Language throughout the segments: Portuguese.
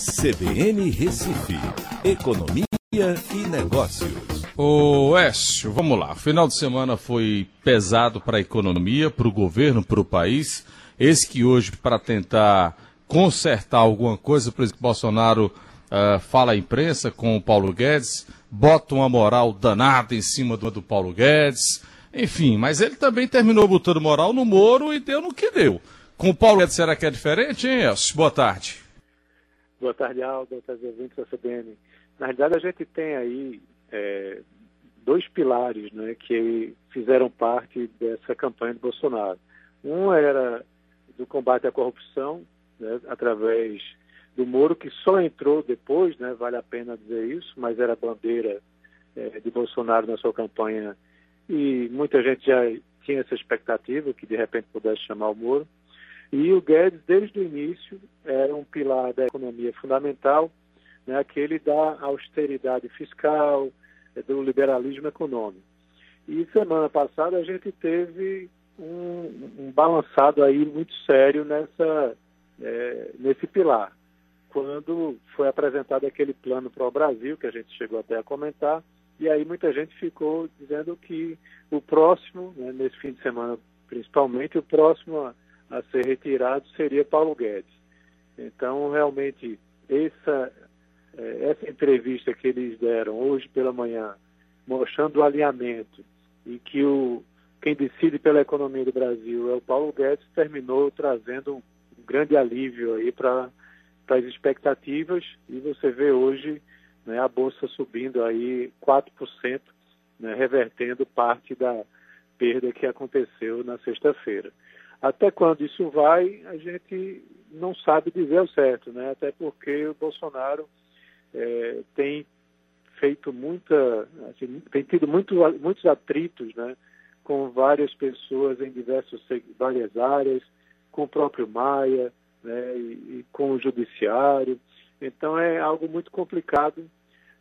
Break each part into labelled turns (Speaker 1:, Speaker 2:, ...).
Speaker 1: CBN Recife, Economia e Negócios.
Speaker 2: Ô Écio, vamos lá. Final de semana foi pesado para a economia, para o governo, para o país. Esse que hoje, para tentar consertar alguma coisa, o presidente Bolsonaro uh, fala à imprensa com o Paulo Guedes, bota uma moral danada em cima do, do Paulo Guedes. Enfim, mas ele também terminou botando moral no Moro e deu no que deu. Com o Paulo Guedes será que é diferente, hein, Elcio? Boa tarde.
Speaker 3: Boa tarde, Aldo. Boa tarde, ouvintes da CBN. Na realidade, a gente tem aí é, dois pilares né, que fizeram parte dessa campanha de Bolsonaro. Um era do combate à corrupção, né, através do Moro, que só entrou depois, né, vale a pena dizer isso, mas era bandeira é, de Bolsonaro na sua campanha e muita gente já tinha essa expectativa que de repente pudesse chamar o Moro. E o Guedes, desde o início, era um pilar da economia fundamental, né, da austeridade fiscal, é, do liberalismo econômico. E semana passada a gente teve um, um balançado aí muito sério nessa, é, nesse pilar, quando foi apresentado aquele plano para o Brasil, que a gente chegou até a comentar, e aí muita gente ficou dizendo que o próximo, né, nesse fim de semana principalmente, o próximo a, ser retirado seria Paulo Guedes. Então, realmente, essa, é, essa entrevista que eles deram hoje pela manhã, mostrando o alinhamento e que o, quem decide pela economia do Brasil é o Paulo Guedes, terminou trazendo um grande alívio aí para as expectativas e você vê hoje né, a Bolsa subindo aí 4%, né, revertendo parte da perda que aconteceu na sexta-feira. Até quando isso vai, a gente não sabe dizer o certo, né? até porque o Bolsonaro é, tem feito muita, assim, tem tido muito, muitos atritos né, com várias pessoas em diversos, várias áreas, com o próprio Maia né, e, e com o judiciário. Então é algo muito complicado,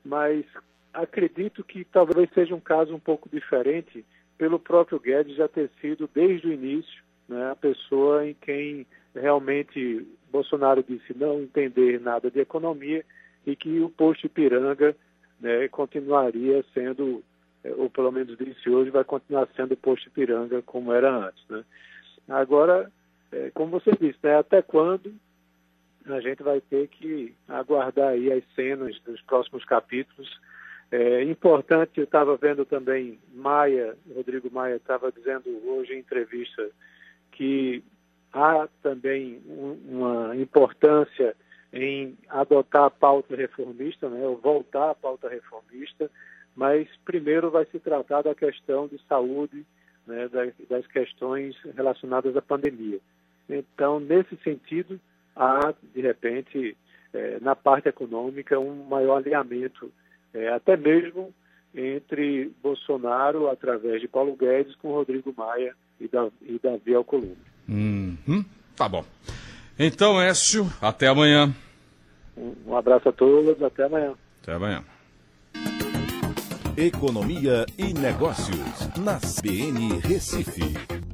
Speaker 3: mas acredito que talvez seja um caso um pouco diferente pelo próprio Guedes já ter sido desde o início né, a pessoa em quem realmente Bolsonaro disse não entender nada de economia e que o posto Ipiranga né, continuaria sendo, é, ou pelo menos disse hoje, vai continuar sendo o posto Ipiranga como era antes. Né? Agora, é, como você disse, né, até quando a gente vai ter que aguardar aí as cenas dos próximos capítulos. É importante, eu estava vendo também Maia, Rodrigo Maia estava dizendo hoje em entrevista que há também uma importância em adotar a pauta reformista, né, ou voltar à pauta reformista, mas primeiro vai se tratar da questão de saúde, né, das, das questões relacionadas à pandemia. Então, nesse sentido, há, de repente, é, na parte econômica, um maior alinhamento, é, até mesmo entre Bolsonaro, através de Paulo Guedes, com Rodrigo Maia e, da, e Davi Alcolumbre.
Speaker 2: Uhum, tá bom. Então, Écio, até amanhã.
Speaker 3: Um, um abraço a todos, até amanhã.
Speaker 2: Até amanhã.
Speaker 1: Economia e Negócios, na CBN Recife.